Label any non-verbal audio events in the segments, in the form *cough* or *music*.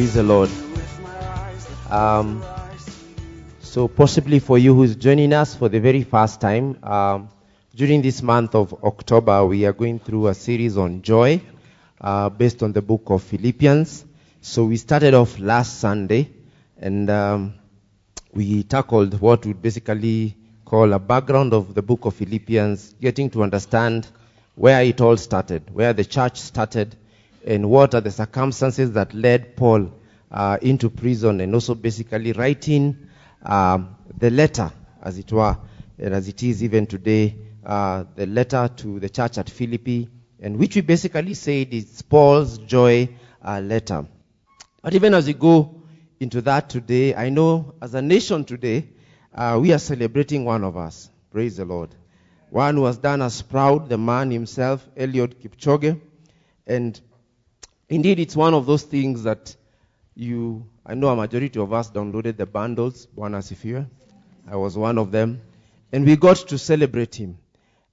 Praise the Lord. Um, so, possibly for you who's joining us for the very first time, um, during this month of October, we are going through a series on joy uh, based on the book of Philippians. So, we started off last Sunday and um, we tackled what we basically call a background of the book of Philippians, getting to understand where it all started, where the church started, and what are the circumstances that led Paul uh, into prison, and also basically writing um, the letter, as it were, and as it is even today, uh, the letter to the church at Philippi, and which we basically said is Paul's joy uh, letter. But even as we go into that today, I know as a nation today, uh, we are celebrating one of us. Praise the Lord. One who has done us proud, the man himself, Eliud Kipchoge. And indeed, it's one of those things that you, I know a majority of us downloaded the bundles, Bwana Asifiwe. I was one of them. And we got to celebrate him.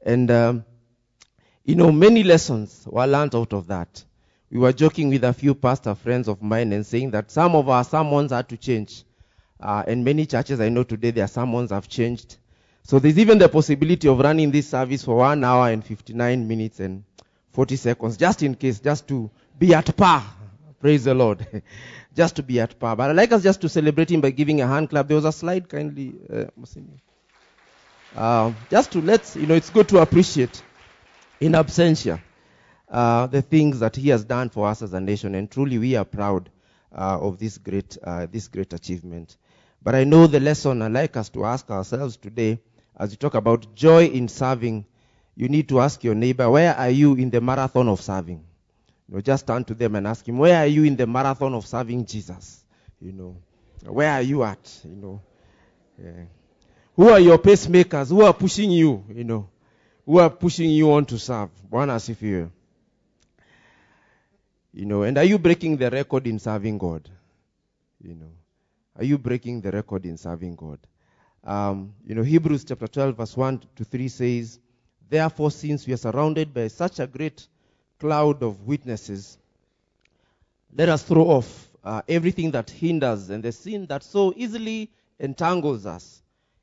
And, um, you know, many lessons were learned out of that. We were joking with a few pastor friends of mine and saying that some of our sermons had to change. Uh, and many churches I know today, their sermons have changed. So there's even the possibility of running this service for one hour and 59 minutes and 40 seconds, just in case, just to be at par. Praise the Lord. *laughs* just to be at par. But I'd like us just to celebrate him by giving a hand clap. There was a slide, kindly. Uh, uh, just to let's, you know, it's good to appreciate in absentia uh, the things that he has done for us as a nation. And truly we are proud uh, of this great, uh, this great achievement. But I know the lesson I'd like us to ask ourselves today as we talk about joy in serving, you need to ask your neighbor, where are you in the marathon of serving? You know, just turn to them and ask him, where are you in the marathon of serving Jesus? You know, where are you at? You know, yeah. who are your pacemakers? Who are pushing you? You know, who are pushing you on to serve? One as if you, you know, and are you breaking the record in serving God? You know, are you breaking the record in serving God? Um, you know, Hebrews chapter 12, verse 1 to 3 says, Therefore, since we are surrounded by such a great cloud of witnesses, let us throw off uh, everything that hinders and the sin that so easily entangles us,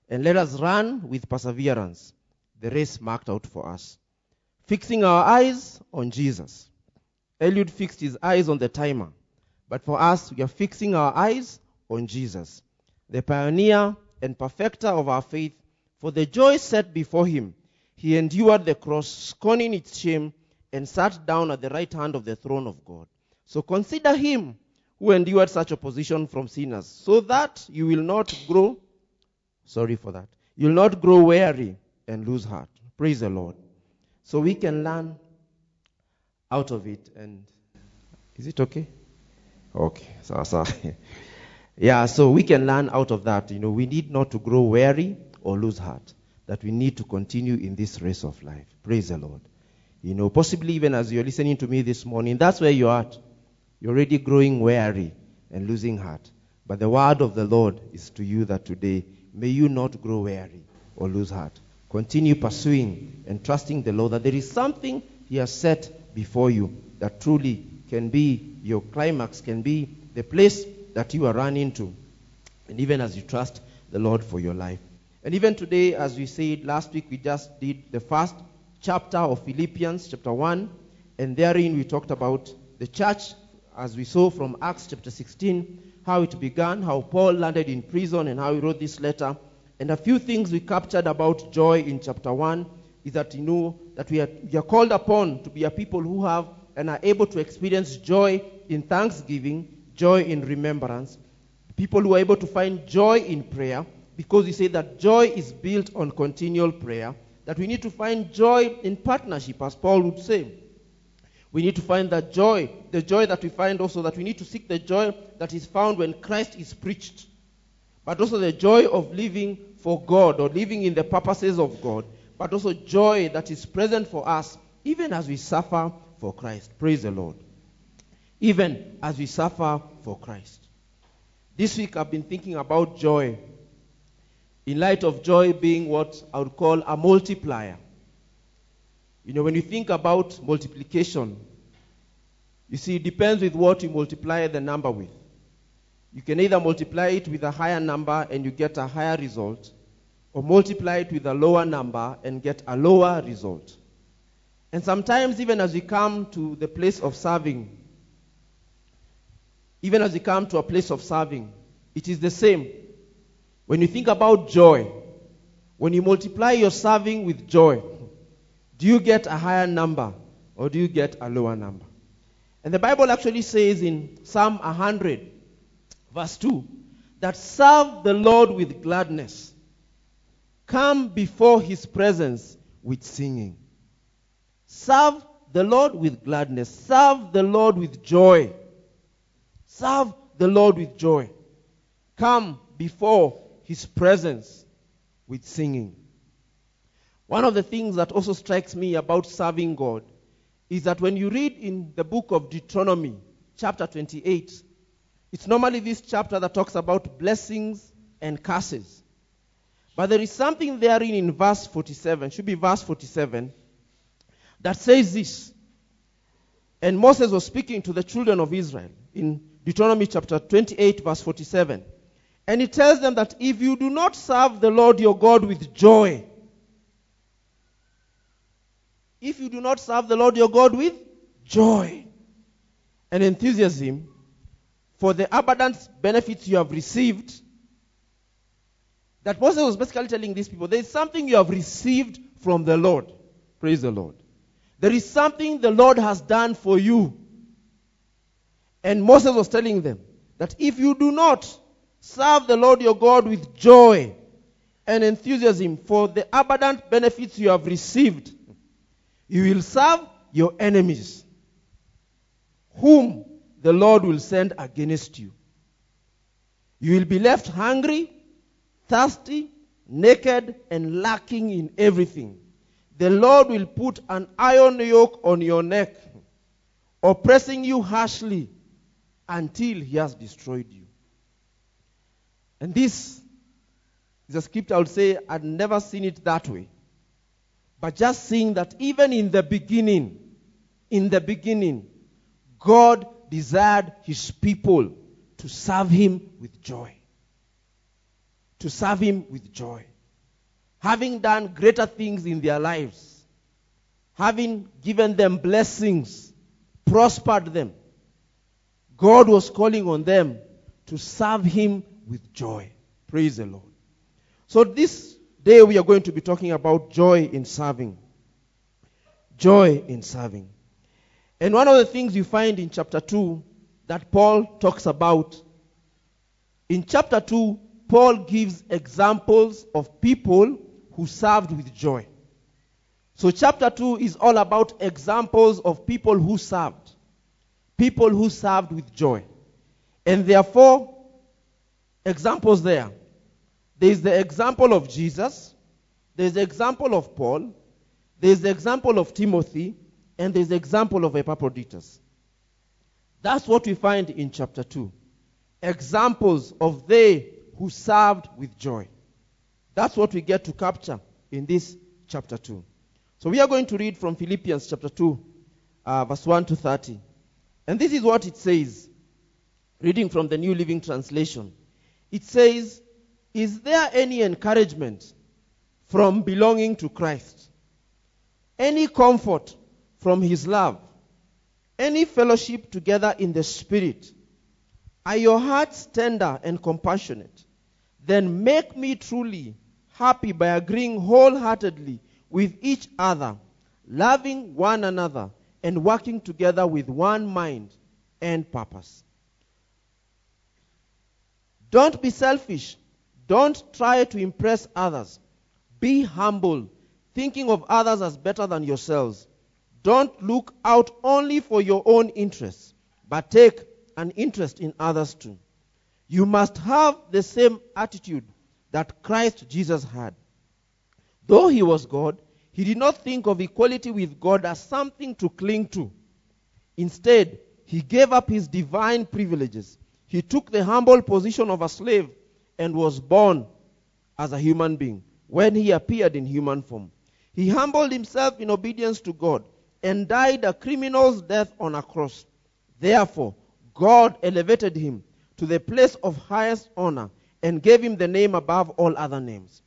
and let us run with perseverance. The race marked out for us, fixing our eyes on Jesus. Eliud fixed his eyes on the timer, but for us, we are fixing our eyes on Jesus, the pioneer and perfecter of our faith, for the joy set before him, he endured the cross, scorning its shame, and sat down at the right hand of the throne of God. So consider him who endured such opposition from sinners, so that you will not grow, sorry for that, you'll not grow weary and lose heart. Praise the Lord. So we can learn out of it. And is it okay? Okay. So, so. *laughs* Yeah, so we can learn out of that. You know, we need not to grow weary or lose heart. That we need to continue in this race of life. Praise the Lord. You know, possibly even as you're listening to me this morning, that's where you're at. You're already growing weary and losing heart. But the word of the Lord is to you that today, may you not grow weary or lose heart. Continue pursuing and trusting the Lord that there is something He has set before you that truly can be your climax, can be the place that you are running to. And even as you trust the Lord for your life. And even today, as we said last week, we just did the first chapter of Philippians, chapter 1. And therein we talked about the church, as we saw from Acts chapter 16, how it began, how Paul landed in prison, and how he wrote this letter. And a few things we captured about joy in chapter 1 is that you know that we are, we are called upon to be a people who have and are able to experience joy in thanksgiving joy in remembrance, people who are able to find joy in prayer, because we say that joy is built on continual prayer, that we need to find joy in partnership, as Paul would say. We need to find that joy, the joy that we find also, that we need to seek the joy that is found when Christ is preached, but also the joy of living for God or living in the purposes of God, but also joy that is present for us even as we suffer for Christ. Praise the Lord even as we suffer for Christ. This week I've been thinking about joy in light of joy being what I would call a multiplier. You know, when you think about multiplication, you see, it depends with what you multiply the number with. You can either multiply it with a higher number and you get a higher result, or multiply it with a lower number and get a lower result. And sometimes, even as we come to the place of serving, even as we come to a place of serving, it is the same. When you think about joy, when you multiply your serving with joy, do you get a higher number or do you get a lower number? And the Bible actually says in Psalm 100, verse 2, that serve the Lord with gladness. Come before his presence with singing. Serve the Lord with gladness. Serve the Lord with joy. Serve the Lord with joy. Come before his presence with singing. One of the things that also strikes me about serving God is that when you read in the book of Deuteronomy, chapter 28, it's normally this chapter that talks about blessings and curses. But there is something therein in verse 47, should be verse 47, that says this. And Moses was speaking to the children of Israel in Deuteronomy chapter 28, verse 47. And he tells them that if you do not serve the Lord your God with joy, if you do not serve the Lord your God with joy and enthusiasm for the abundant benefits you have received, that Moses was basically telling these people there is something you have received from the Lord. Praise the Lord. There is something the Lord has done for you. And Moses was telling them that if you do not serve the Lord your God with joy and enthusiasm for the abundant benefits you have received, you will serve your enemies, whom the Lord will send against you. You will be left hungry, thirsty, naked, and lacking in everything. The Lord will put an iron yoke on your neck, oppressing you harshly until he has destroyed you. And this is a script I would say I'd never seen it that way. But just seeing that even in the beginning, in the beginning, God desired his people to serve him with joy. To serve him with joy. Having done greater things in their lives, having given them blessings, prospered them, God was calling on them to serve him with joy. Praise the Lord. So this day we are going to be talking about joy in serving. Joy in serving. And one of the things you find in chapter 2 that Paul talks about, in chapter 2, Paul gives examples of people who served with joy. So, chapter 2 is all about examples of people who served. People who served with joy. And there are four examples there. There is the example of Jesus, there is the example of Paul, there is the example of Timothy, and there is the example of Epaphroditus. That's what we find in chapter 2. Examples of they who served with joy. That's what we get to capture in this chapter 2. So we are going to read from Philippians chapter 2, uh, verse 1 to 30. And this is what it says, reading from the New Living Translation. It says, Is there any encouragement from belonging to Christ? Any comfort from his love? Any fellowship together in the Spirit? Are your hearts tender and compassionate? Then make me truly happy by agreeing wholeheartedly with each other, loving one another, and working together with one mind and purpose. Don't be selfish. Don't try to impress others. Be humble, thinking of others as better than yourselves. Don't look out only for your own interests, but take an interest in others too. You must have the same attitude that Christ Jesus had. Though he was God, he did not think of equality with God as something to cling to. Instead, he gave up his divine privileges. He took the humble position of a slave and was born as a human being when he appeared in human form. He humbled himself in obedience to God and died a criminal's death on a cross. Therefore, God elevated him to the place of highest honor and gave him the name above all other names.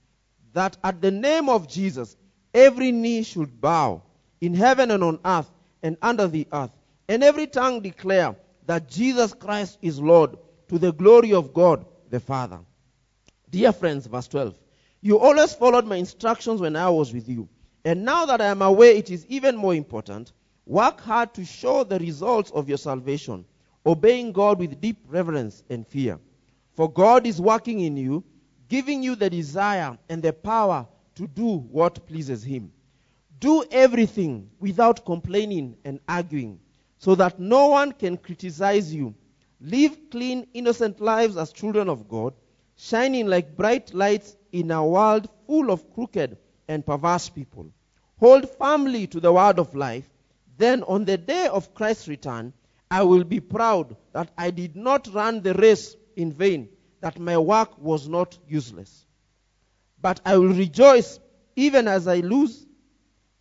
That at the name of Jesus every knee should bow in heaven and on earth and under the earth, and every tongue declare that Jesus Christ is Lord to the glory of God the Father. Dear friends, verse 12. You always followed my instructions when I was with you. And now that I am away, it is even more important, work hard to show the results of your salvation, obeying God with deep reverence and fear. For God is working in you, giving you the desire and the power to do what pleases Him. Do everything without complaining and arguing, so that no one can criticize you. Live clean, innocent lives as children of God, shining like bright lights in a world full of crooked and perverse people. Hold firmly to the word of life. Then, on the day of Christ's return, I will be proud that I did not run the race in vain, that my work was not useless. But I will rejoice even as I lose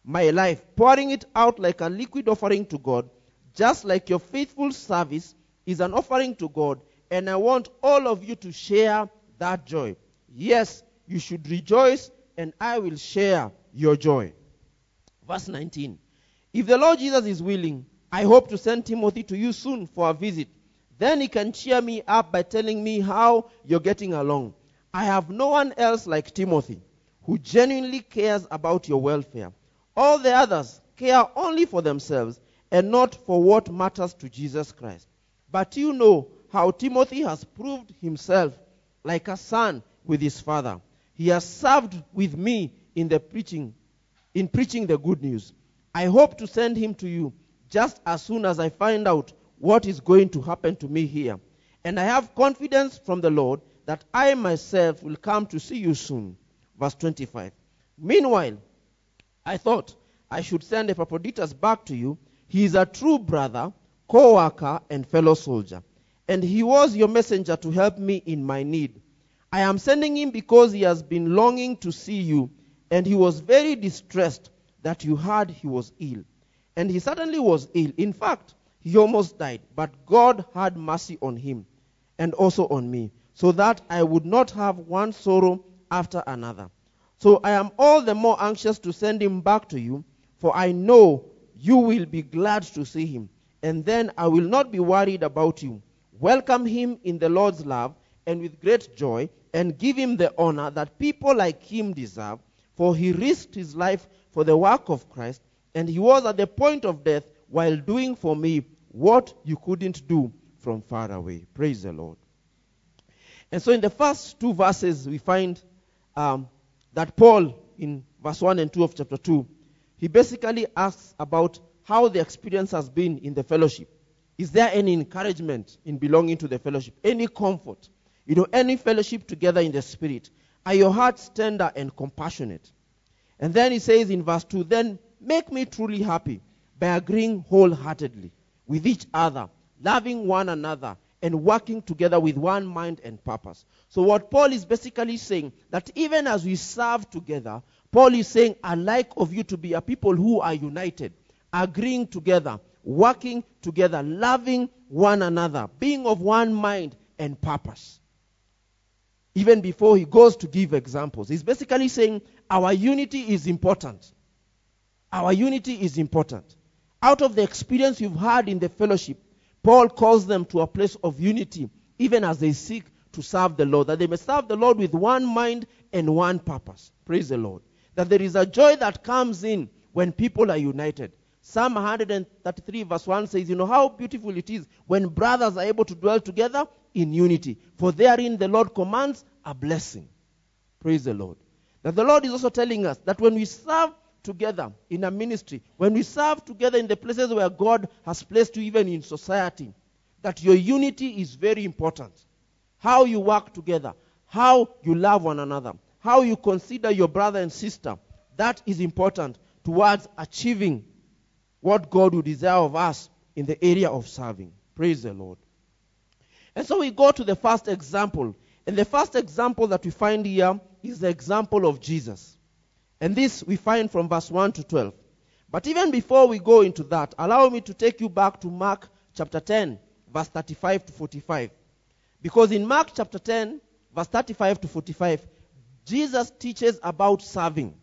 my life, pouring it out like a liquid offering to God, just like your faithful service is an offering to God. And I want all of you to share that joy. Yes, you should rejoice, and I will share your joy. Verse 19 If the Lord Jesus is willing, I hope to send Timothy to you soon for a visit. Then he can cheer me up by telling me how you're getting along. I have no one else like Timothy who genuinely cares about your welfare. All the others care only for themselves and not for what matters to Jesus Christ. But you know how Timothy has proved himself like a son with his father. He has served with me in the preaching in preaching the good news. I hope to send him to you just as soon as I find out what is going to happen to me here. And I have confidence from the Lord that I myself will come to see you soon. Verse 25. Meanwhile, I thought I should send Epaphroditus back to you. He is a true brother, co worker, and fellow soldier. And he was your messenger to help me in my need. I am sending him because he has been longing to see you, and he was very distressed that you heard he was ill. And he certainly was ill. In fact, he almost died. But God had mercy on him and also on me, so that I would not have one sorrow after another. So I am all the more anxious to send him back to you, for I know you will be glad to see him. And then I will not be worried about you. Welcome him in the Lord's love and with great joy, and give him the honor that people like him deserve, for he risked his life for the work of Christ, and he was at the point of death while doing for me what you couldn't do from far away. Praise the Lord. And so in the first two verses, we find um, that Paul, in verse 1 and 2 of chapter 2, he basically asks about how the experience has been in the fellowship. Is there any encouragement in belonging to the fellowship? Any comfort? You know, any fellowship together in the Spirit? Are your hearts tender and compassionate? And then he says in verse 2 Then make me truly happy by agreeing wholeheartedly with each other, loving one another, and working together with one mind and purpose. So, what Paul is basically saying that even as we serve together, Paul is saying, I'd like of you to be a people who are united, agreeing together, working together, loving one another, being of one mind and purpose. Even before he goes to give examples, he's basically saying our unity is important. Our unity is important. Out of the experience you've had in the fellowship, Paul calls them to a place of unity, even as they seek to serve the Lord, that they may serve the Lord with one mind and one purpose. Praise the Lord. That there is a joy that comes in when people are united. Psalm 133, verse 1 says, You know how beautiful it is when brothers are able to dwell together in unity. For therein the Lord commands a blessing. Praise the Lord. That the Lord is also telling us that when we serve together in a ministry, when we serve together in the places where God has placed you, even in society, that your unity is very important. How you work together, how you love one another, how you consider your brother and sister, that is important towards achieving what God would desire of us in the area of serving. Praise the Lord. And so we go to the first example. And the first example that we find here is the example of Jesus. And this we find from verse 1 to 12. But even before we go into that, allow me to take you back to Mark chapter 10, verse 35 to 45. Because in Mark chapter 10, verse 35 to 45, Jesus teaches about serving.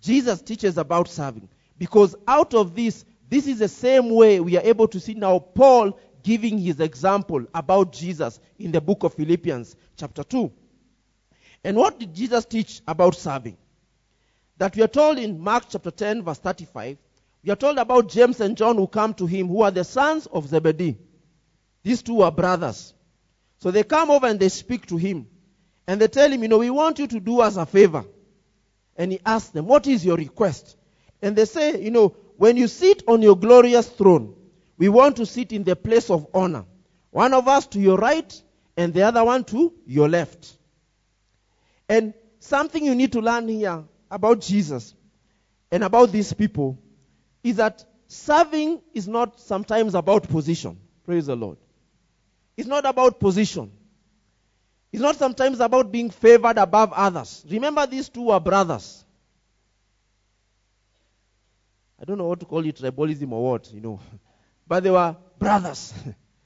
Jesus teaches about serving. Because out of this, this is the same way we are able to see now Paul giving his example about Jesus in the book of Philippians, chapter 2. And what did Jesus teach about serving? That we are told in Mark chapter 10, verse 35, we are told about James and John who come to him, who are the sons of Zebedee. These two are brothers. So they come over and they speak to him. And they tell him, you know, we want you to do us a favor. And he asks them, what is your request? And they say, you know, when you sit on your glorious throne, we want to sit in the place of honor. One of us to your right and the other one to your left. And something you need to learn here about Jesus and about these people is that serving is not sometimes about position. Praise the Lord. It's not about position. It's not sometimes about being favored above others. Remember, these two were brothers. I don't know what to call it, tribalism or what, you know. *laughs* But they were brothers.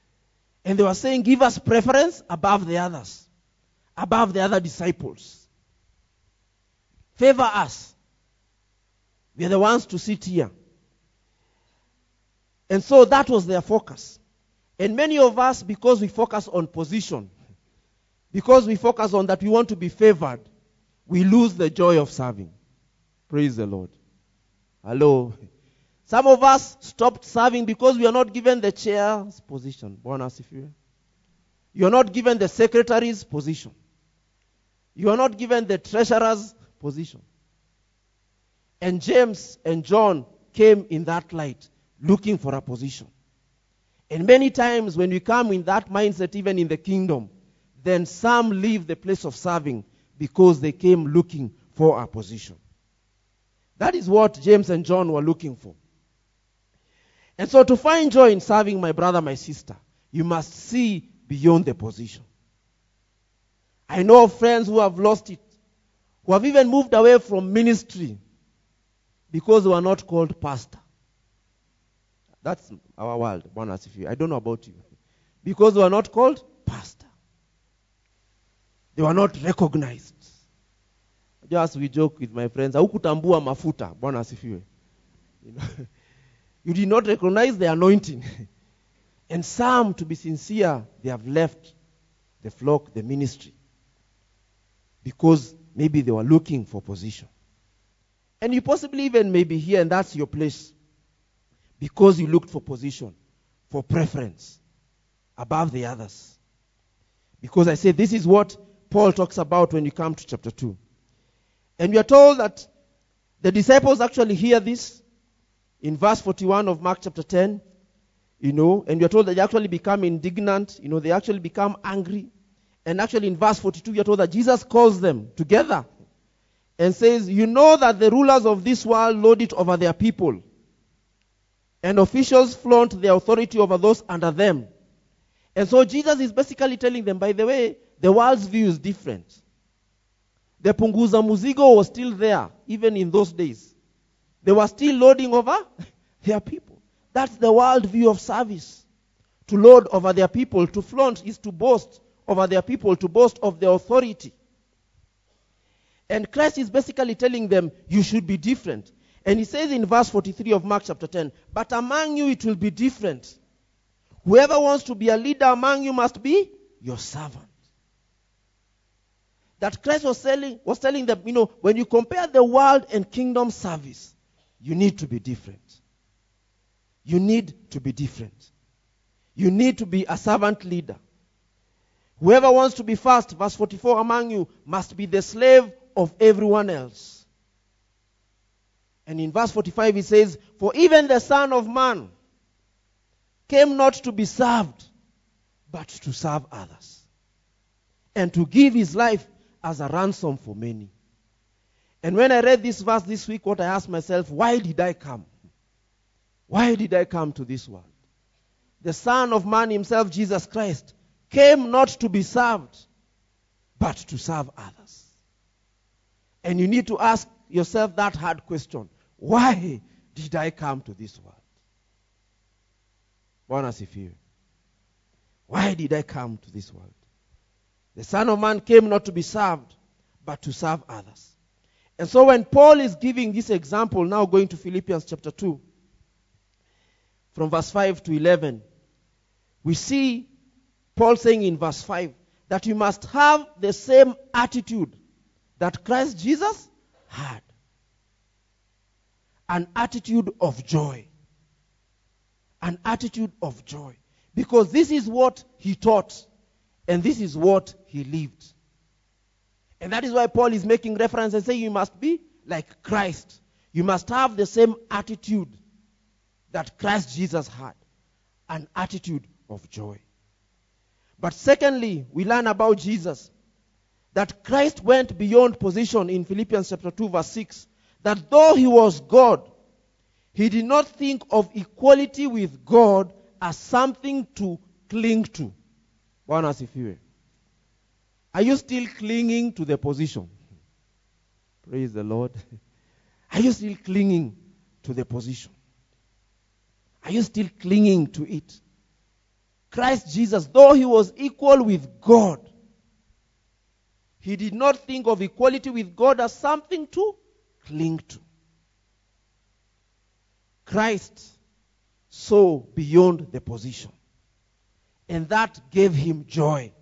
*laughs* and they were saying, give us preference above the others, above the other disciples. Favor us. We are the ones to sit here. And so that was their focus. And many of us, because we focus on position, because we focus on that we want to be favored, we lose the joy of serving. Praise the Lord. Hello. Some of us stopped serving because we are not given the chair's position. Bonus if you You are not given the secretary's position. You are not given the treasurer's position. And James and John came in that light, looking for a position. And many times when we come in that mindset, even in the kingdom, then some leave the place of serving because they came looking for a position. That is what James and John were looking for. And so to find joy in serving my brother, my sister, you must see beyond the position. I know of friends who have lost it, who have even moved away from ministry because they were not called pastor. That's our world, Barnabas. If you, I don't know about you. Because they were not called. They were not recognized. Just we joke with my friends, haukutambua mafuta, Bwana asifiwe. You, *laughs* you did not recognize the anointing. *laughs* and some, to be sincere, they have left the flock, the ministry. Because maybe they were looking for position. And you possibly even may be here and that's your place. Because you looked for position, for preference above the others. Because I say this is what Paul talks about when you come to chapter 2. And we are told that the disciples actually hear this in verse 41 of Mark chapter 10, you know, and we are told that they actually become indignant, you know, they actually become angry. And actually in verse 42, we are told that Jesus calls them together and says, You know that the rulers of this world lord it over their people, and officials flaunt their authority over those under them. And so Jesus is basically telling them, by the way, the world's view is different. The punguza muzigo was still there, even in those days. They were still loading over *laughs* their people. That's the world view of service. To lord over their people, to flaunt is to boast over their people, to boast of their authority. And Christ is basically telling them, you should be different. And he says in verse 43 of Mark chapter 10, but among you it will be different. Whoever wants to be a leader among you must be your servant. That Christ was telling, was telling them, you know, when you compare the world and kingdom service, you need to be different. You need to be different. You need to be a servant leader. Whoever wants to be first, verse 44, among you must be the slave of everyone else. And in verse 45 he says, For even the Son of Man came not to be served, but to serve others, and to give his life as a ransom for many. And when I read this verse this week, what I asked myself, why did I come? Why did I come to this world? The Son of Man himself, Jesus Christ, came not to be served, but to serve others. And you need to ask yourself that hard question. Why did I come to this world? Bwana asifiwe. Why did I come to this world? The Son of Man came not to be served, but to serve others. And so when Paul is giving this example, now going to Philippians chapter 2, from verse 5 to 11, we see Paul saying in verse 5 that we must have the same attitude that Christ Jesus had an attitude of joy. An attitude of joy. Because this is what he taught, and this is what he lived. And that is why Paul is making reference and saying you must be like Christ. You must have the same attitude that Christ Jesus had an attitude of joy. But secondly, we learn about Jesus that Christ went beyond position in Philippians chapter 2 verse 6 that though he was God he did not think of equality with God as something to cling to. Bwana asifiwe. Are you still clinging to the position? Praise the Lord. *laughs* Are you still clinging to the position? Are you still clinging to it? Christ Jesus, though he was equal with God, he did not think of equality with God as something to cling to. Christ saw beyond the position. And that gave him joy.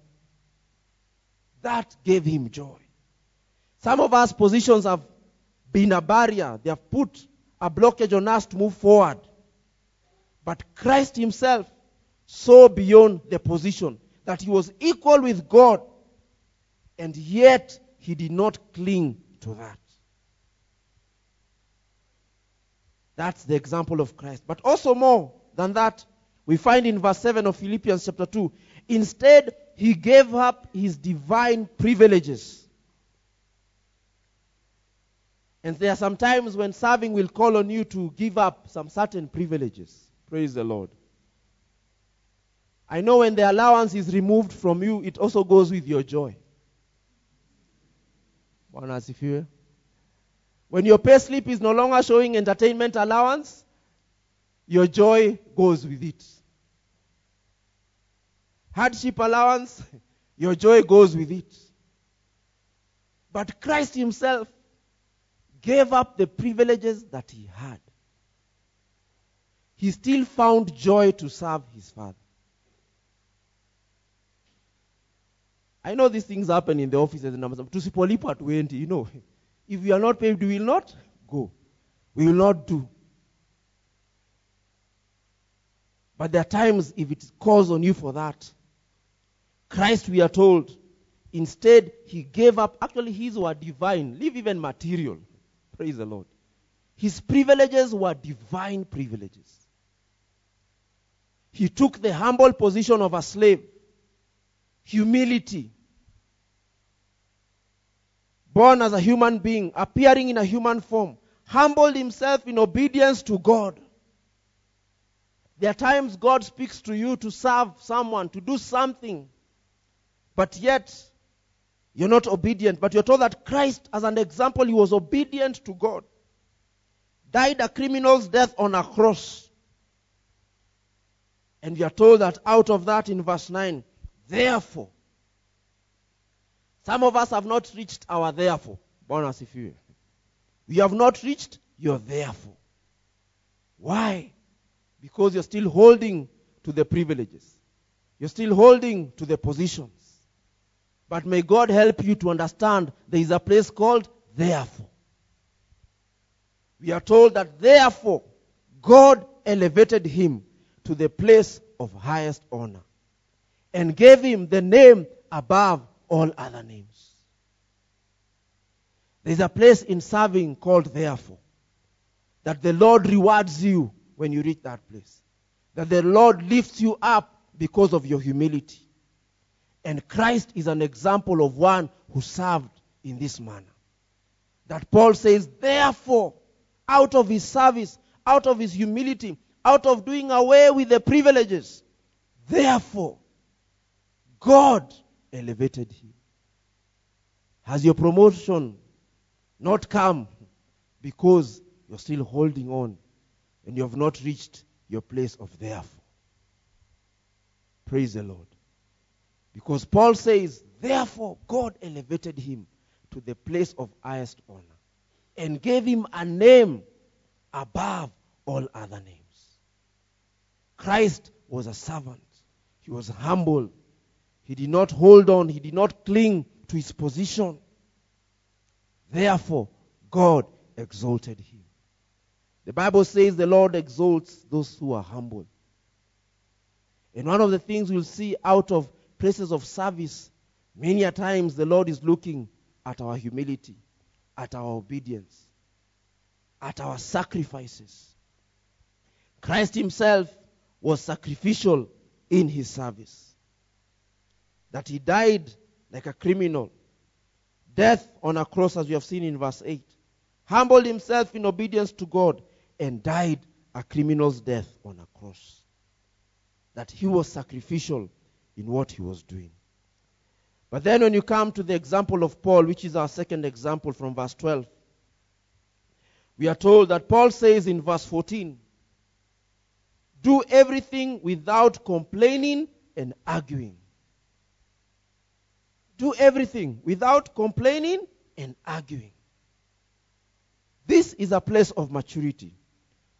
That gave him joy. Some of us positions have been a barrier. They have put a blockage on us to move forward. But Christ himself saw beyond the position that he was equal with God. And yet he did not cling to that. That's the example of Christ. But also more than that, we find in verse 7 of Philippians chapter 2. Instead, he gave up his divine privileges. And there are some times when serving will call on you to give up some certain privileges. Praise the Lord. I know when the allowance is removed from you, it also goes with your joy. When your pay slip is no longer showing entertainment allowance, your joy goes with it. Hardship allowance, your joy goes with it. But Christ Himself gave up the privileges that He had. He still found joy to serve His Father. I know these things happen in the offices and tusipolipwa tuendi, you know. If we are not paid, we will not go. We will not do. But there are times if it calls on you for that. Christ, we are told, instead he gave up, actually his were divine, leave even material. Praise the Lord. His privileges were divine privileges. He took the humble position of a slave, humility, born as a human being, appearing in a human form, humbled himself in obedience to God. There are times God speaks to you to serve someone, to do something, but yet you're not obedient. But you're told that Christ, as an example, he was obedient to God, died a criminal's death on a cross. And we are told that out of that in verse 9, therefore, some of us have not reached our therefore. Bwana asifiwe. You have not reached your therefore. Why? Because you're still holding to the privileges. You're still holding to the positions. But may God help you to understand there is a place called therefore. We are told that therefore God elevated him to the place of highest honor and gave him the name above all other names. There's a place in serving called therefore that the Lord rewards you when you reach that place. That the Lord lifts you up because of your humility. And Christ is an example of one who served in this manner. That Paul says, therefore, out of his service, out of his humility, out of doing away with the privileges, therefore, God elevated him. Has your promotion not come because you're still holding on and you have not reached your place of therefore? Praise the Lord. Because Paul says, Therefore, God elevated him to the place of highest honor and gave him a name above all other names. Christ was a servant, he was humble. He did not hold on, he did not cling to his position. Therefore, God exalted him. The Bible says the Lord exalts those who are humble. And one of the things we'll see out of places of service, many a times the Lord is looking at our humility, at our obedience, at our sacrifices. Christ Himself was sacrificial in His service. That He died like a criminal. Death on a cross, as we have seen in verse 8. Humbled Himself in obedience to God and died a criminal's death on a cross. That He was sacrificial in what He was doing. But then when you come to the example of Paul, which is our second example from verse 12, we are told that Paul says in verse 14, do everything without complaining and arguing. Do everything without complaining and arguing. This is a place of maturity.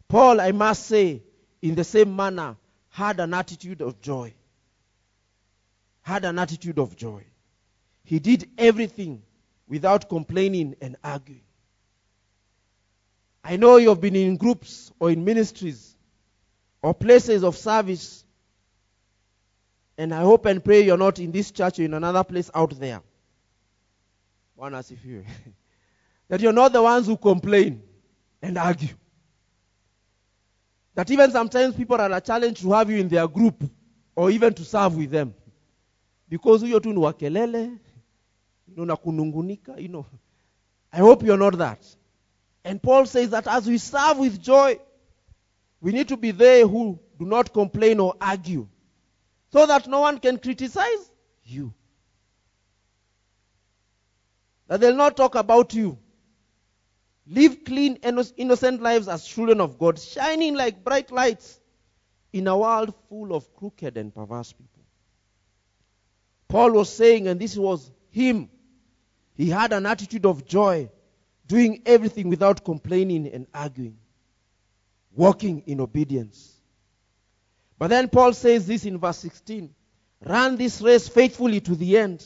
Paul, I must say, in the same manner, had an attitude of joy. Had an attitude of joy. He did everything without complaining and arguing. I know you have been in groups or in ministries or places of service, and I hope and pray you're not in this church or in another place out there. One as if you *laughs* that you're not the ones who complain and argue. That even sometimes people are a challenge to have you in their group or even to serve with them. Because huyo tu ni wakelele, you know, kunungunika, you know. I hope you're not that. And Paul says that as we serve with joy, we need to be there who do not complain or argue so that no one can criticize you. That they'll not talk about you. Live clean, and innocent lives as children of God, shining like bright lights in a world full of crooked and perverse people. Paul was saying, and this was him, he had an attitude of joy, doing everything without complaining and arguing, walking in obedience. But then Paul says this in verse 16 run this race faithfully to the end.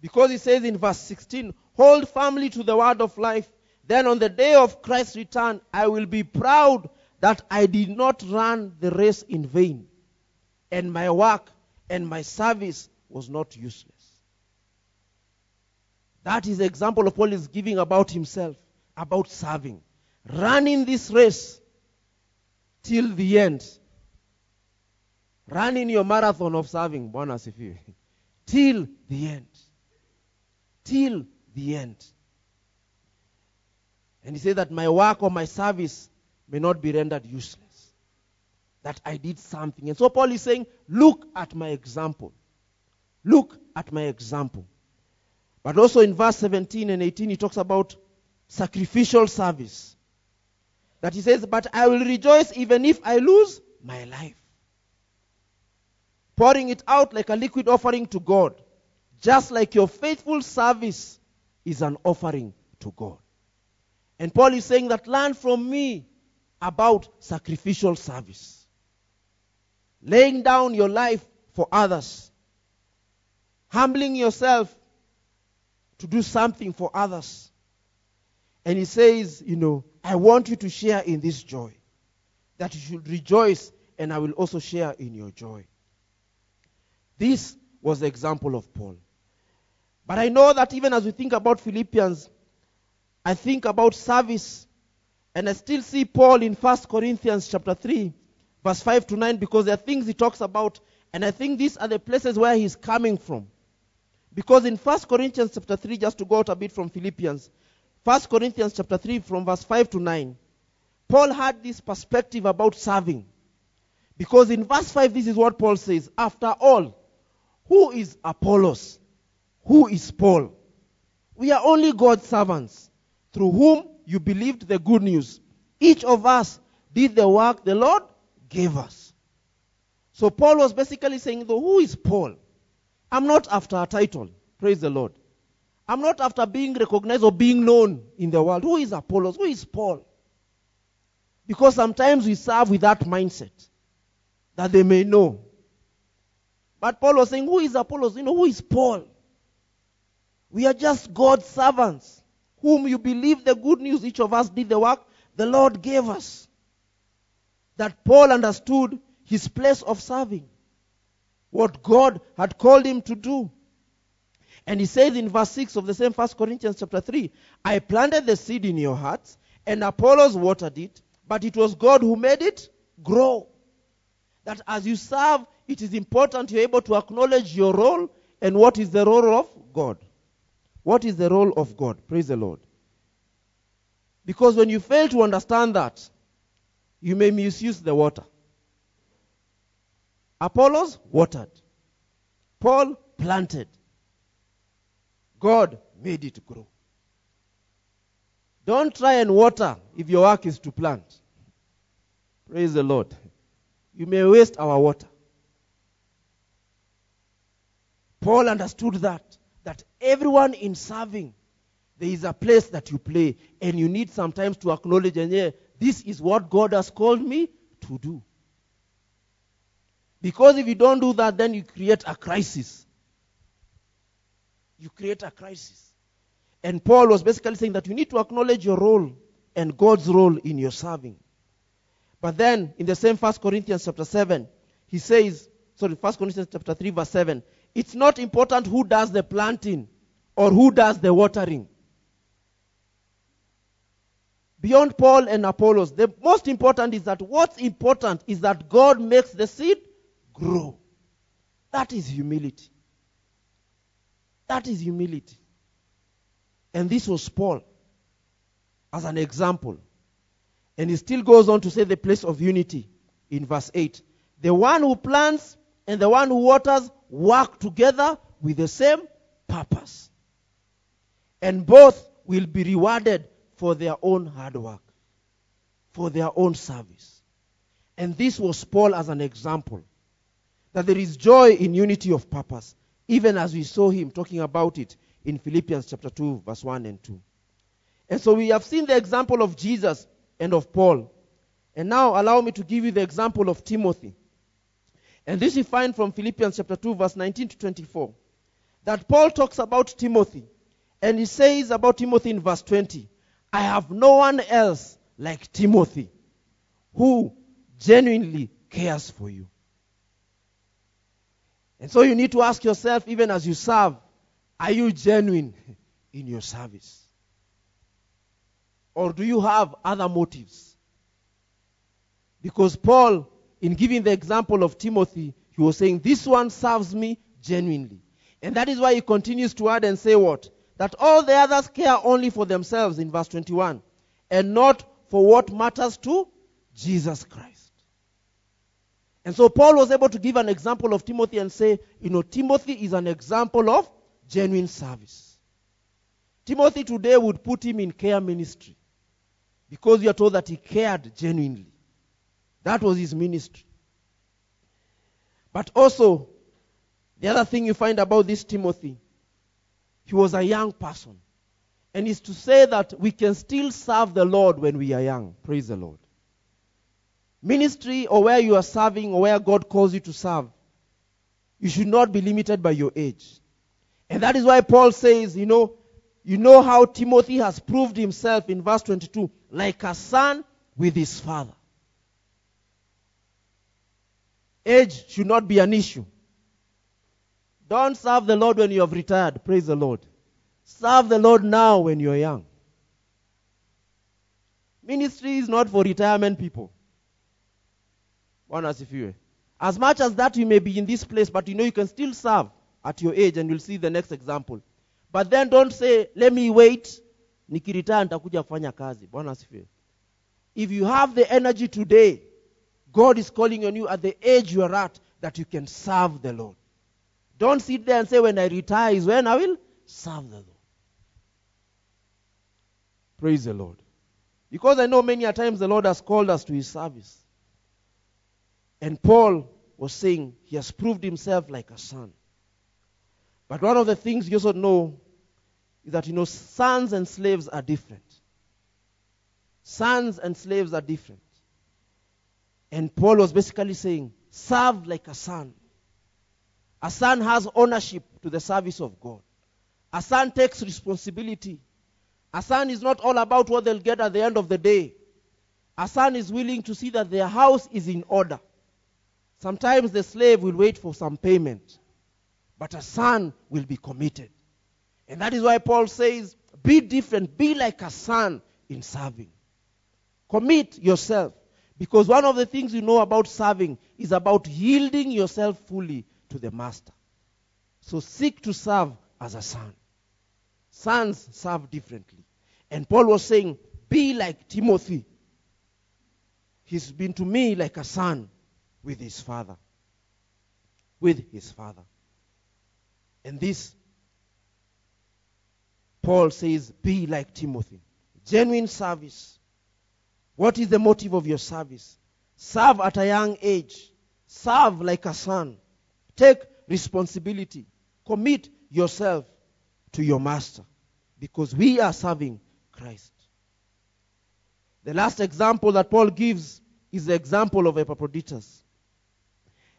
Because he says in verse 16, hold firmly to the word of life. Then on the day of Christ's return, I will be proud that I did not run the race in vain, and my work and my service was not useless. That is the example of Paul is giving about himself, about serving. Running this race till the end. Running your marathon of serving, Bwana asifiwe. Till the end. Till the end. And he said that my work or my service may not be rendered useless. That I did something. And so Paul is saying, look at my example. Look at my example. But also in verse 17 and 18, he talks about sacrificial service. That he says, But I will rejoice even if I lose my life. Pouring it out like a liquid offering to God, just like your faithful service is an offering to God. And Paul is saying that learn from me about sacrificial service. Laying down your life for others. Humbling yourself to do something for others. And he says, you know, I want you to share in this joy. That you should rejoice, and I will also share in your joy. This was the example of Paul. But I know that even as we think about Philippians, I think about service, and I still see Paul in 1 Corinthians chapter 3, verse 5 to 9, because there are things he talks about, and I think these are the places where he's coming from. Because in 1 Corinthians chapter 3, just to go out a bit from Philippians, 1 Corinthians chapter 3 from verse 5 to 9, Paul had this perspective about serving. Because in verse 5, this is what Paul says After all, who is Apollos? Who is Paul? We are only God's servants, through whom you believed the good news. Each of us did the work the Lord gave us. So Paul was basically saying, though, who is Paul? I'm not after a title. Praise the Lord. I'm not after being recognized or being known in the world. Who is Apollos? Who is Paul? Because sometimes we serve with that mindset that they may know. But Paul was saying, Who is Apollos? You know, who is Paul? We are just God's servants, whom you believe the good news. Each of us did the work the Lord gave us. That Paul understood his place of serving, what God had called him to do. And he says in verse 6 of the same First Corinthians chapter 3, I planted the seed in your hearts, and Apollos watered it, but it was God who made it grow. That as you serve, it is important you're able to acknowledge your role and what is the role of God. What is the role of God? Praise the Lord. Because when you fail to understand that, you may misuse the water. Apollos watered, Paul planted, God made it grow. Don't try and water if your work is to plant. Praise the Lord. You may waste our water. Paul understood that, that everyone in serving, there is a place that you play, and you need sometimes to acknowledge and yeah, this is what God has called me to do. Because if you don't do that, then you create a crisis. You create a crisis. And Paul was basically saying that you need to acknowledge your role and God's role in your serving. But then in the same First Corinthians chapter 7, he says, sorry, First Corinthians chapter 3, verse 7, it's not important who does the planting or who does the watering. Beyond Paul and Apollos, the most important is that what's important is that God makes the seed grow. That is humility. That is humility. And this was Paul as an example. And he still goes on to say the place of unity in verse 8. The one who plants and the one who waters work together with the same purpose. And both will be rewarded for their own hard work, for their own service. And this was Paul as an example that there is joy in unity of purpose, even as we saw him talking about it in Philippians chapter 2, verse 1 and 2. And so we have seen the example of Jesus and of Paul. And now allow me to give you the example of Timothy. And this we find from Philippians chapter 2, verse 19 to 24. That Paul talks about Timothy. And he says about Timothy in verse 20, I have no one else like Timothy who genuinely cares for you. And so you need to ask yourself, even as you serve, are you genuine in your service? Or do you have other motives? Because Paul, in giving the example of Timothy, he was saying, This one serves me genuinely. And that is why he continues to add and say what? That all the others care only for themselves in verse 21 and not for what matters to Jesus Christ. And so Paul was able to give an example of Timothy and say, you know, Timothy is an example of genuine service. Timothy today would put him in care ministry because we are told that he cared genuinely. That was his ministry. But also, the other thing you find about this Timothy, he was a young person. And is to say that we can still serve the Lord when we are young. Praise the Lord. Ministry or where you are serving or where God calls you to serve, you should not be limited by your age. And that is why Paul says, you know, you know how Timothy has proved himself in verse 22 like a son with his father. Age should not be an issue. Don't serve the Lord when you have retired. Praise the Lord. Serve the Lord now when you're young. Ministry is not for retirement people. Bwana asifiwe. As much as that you may be in this place, but you know you can still serve at your age, and you'll see the next example. But then don't say, let me wait, nikiritaa nitakuja kufanya kazi. Bwana asifiwe. If you have the energy today, God is calling on you at the age you are at that you can serve the Lord. Don't sit there and say, when I retire is when I will serve the Lord. Praise the Lord. Because I know many a times the Lord has called us to his service. And Paul was saying he has proved himself like a son But one of the things you also know is that, you know, sons and slaves are different. Sons and slaves are different. And Paul was basically saying, serve like a son. A son has ownership to the service of God. A son takes responsibility. A son is not all about what they'll get at the end of the day. A son is willing to see that their house is in order. Sometimes the slave will wait for some payment, but a son will be committed. And that is why Paul says, be different, be like a son in serving. Commit yourself. Because one of the things you know about serving is about yielding yourself fully to the master. So seek to serve as a son. Sons serve differently. And Paul was saying, be like Timothy. He's been to me like a son with his father. With his father. And this, Paul says, be like Timothy. Genuine service. What is the motive of your service? Serve at a young age. Serve like a son. Take responsibility. Commit yourself to your master. Because we are serving Christ. The last example that Paul gives is the example of Epaphroditus.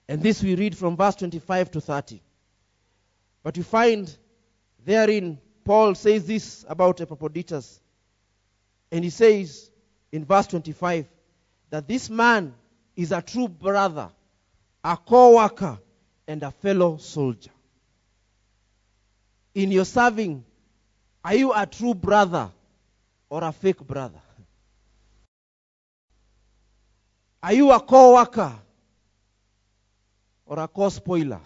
And this we read from verse 25 to 30. But you find therein, Paul says this about Epaphroditus. And he says in verse 25 that this man is a true brother, a co worker, and a fellow soldier. In your serving, are you a true brother or a fake brother? Are you a co worker or a co spoiler?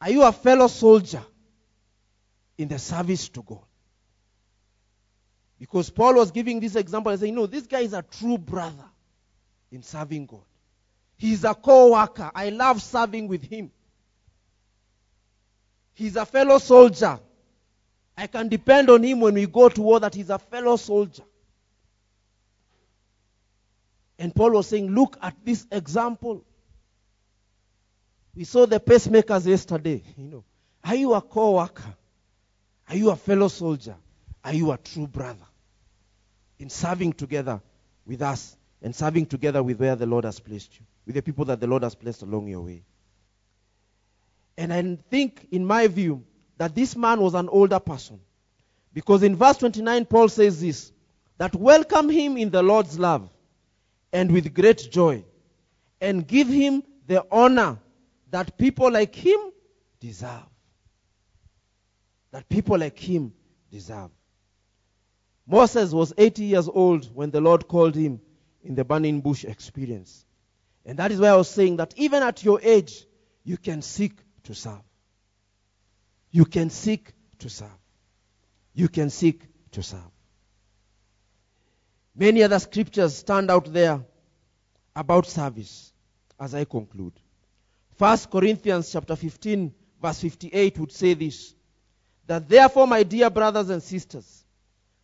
Are you a fellow soldier in the service to God? Because Paul was giving this example and saying, No, this guy is a true brother in serving God. He's a co worker. I love serving with him. He's a fellow soldier. I can depend on him when we go to war that he's a fellow soldier. And Paul was saying, Look at this example. We saw the pacemakers yesterday. You know, are you a co worker? Are you a fellow soldier? Are you a true brother? In serving together with us and serving together with where the Lord has placed you, with the people that the Lord has placed along your way. And I think, in my view, that this man was an older person. Because in verse 29, Paul says this that welcome him in the Lord's love and with great joy, and give him the honor that people like him deserve. That people like him deserve. Moses was 80 years old when the Lord called him in the burning bush experience. And that is why I was saying that even at your age, you can seek to serve. You can seek to serve. You can seek to serve. Many other scriptures stand out there about service as I conclude. 1 Corinthians chapter 15 verse 58 would say this that therefore my dear brothers and sisters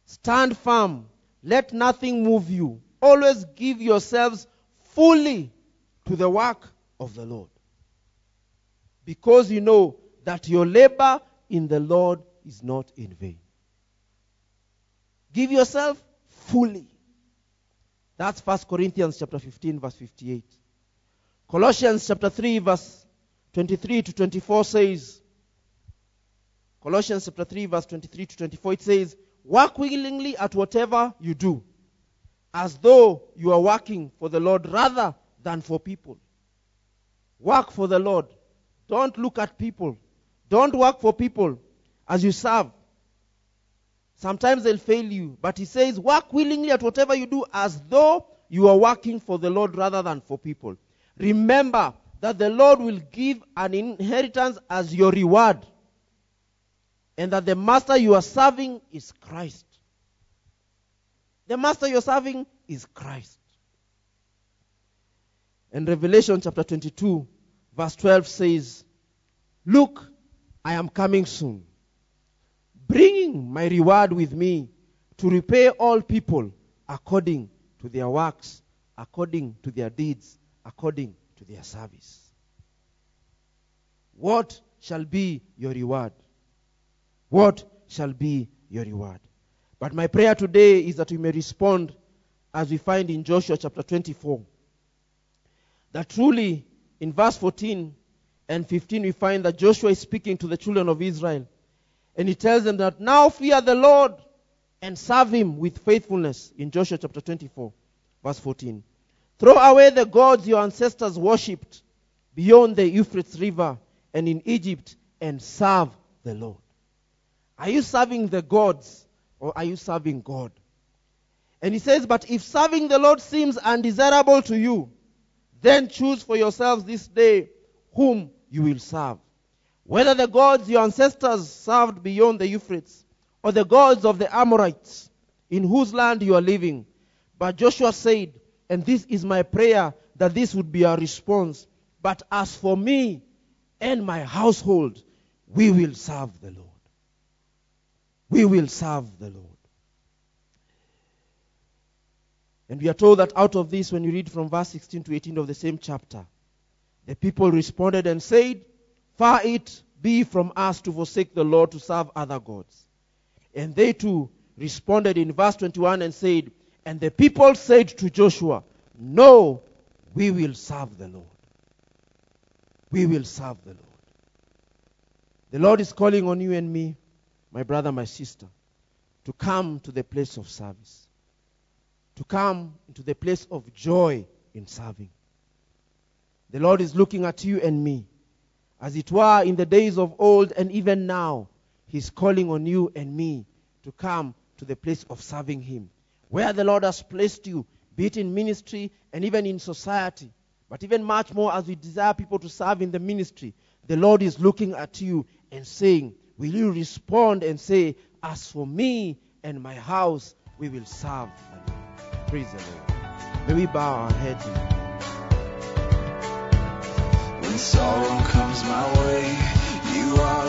stand firm. Let nothing move you. Always give yourselves fully to the work of the Lord. Because you know that your labor in the Lord is not in vain. Give yourself fully. That's 1 Corinthians chapter 15 verse 58. Colossians chapter 3 verse 23 to 24 says, Colossians chapter 3 verse 23 to 24 it says, work willingly at whatever you do, as though you are working for the Lord rather than for people. Work for the Lord. Don't look at people. Don't work for people as you serve. Sometimes they'll fail you. But he says, work willingly at whatever you do as though you are working for the Lord rather than for people. Remember that the Lord will give an inheritance as your reward. And that the master you are serving is Christ. The master you're serving is Christ. And Revelation chapter 22, verse 12 says, Look, I am coming soon bringing my reward with me to repay all people according to their works, according to their deeds, according to their service. what shall be your reward? What shall be your reward? But my prayer today is that we may respond as we find in Joshua chapter 24. That truly, in verse 14 and 15, we find that Joshua is speaking to the children of Israel. And he tells them that now fear the Lord and serve him with faithfulness in Joshua chapter 24, verse 14. Throw away the gods your ancestors worshipped beyond the Euphrates River and in Egypt and serve the Lord. Are you serving the gods or are you serving God? And he says, But if serving the Lord seems undesirable to you, then choose for yourselves this day whom you will serve. Whether the gods your ancestors served beyond the Euphrates, or the gods of the Amorites, in whose land you are living. But Joshua said, and this is my prayer, that this would be our response. But as for me and my household, we will serve the Lord. We will serve the Lord. And we are told that out of this, when you read from verse 16 to 18 of the same chapter, the people responded and said, Far it be from us to forsake the Lord to serve other gods. And they too responded in verse 21 and said, And the people said to Joshua, No, we will serve the Lord. We will serve the Lord. The Lord is calling on you and me, my brother, my sister, to come to the place of service, to come to the place of joy in serving. The Lord is looking at you and me. As it were in the days of old and even now, He's calling on you and me to come to the place of serving Him. Where the Lord has placed you, be it in ministry and even in society, but even much more as we desire people to serve in the ministry, the Lord is looking at you and saying, Will you respond and say, As for me and my house, we will serve the Lord? Praise the Lord. May we bow our heads When sorrow comes my way, you are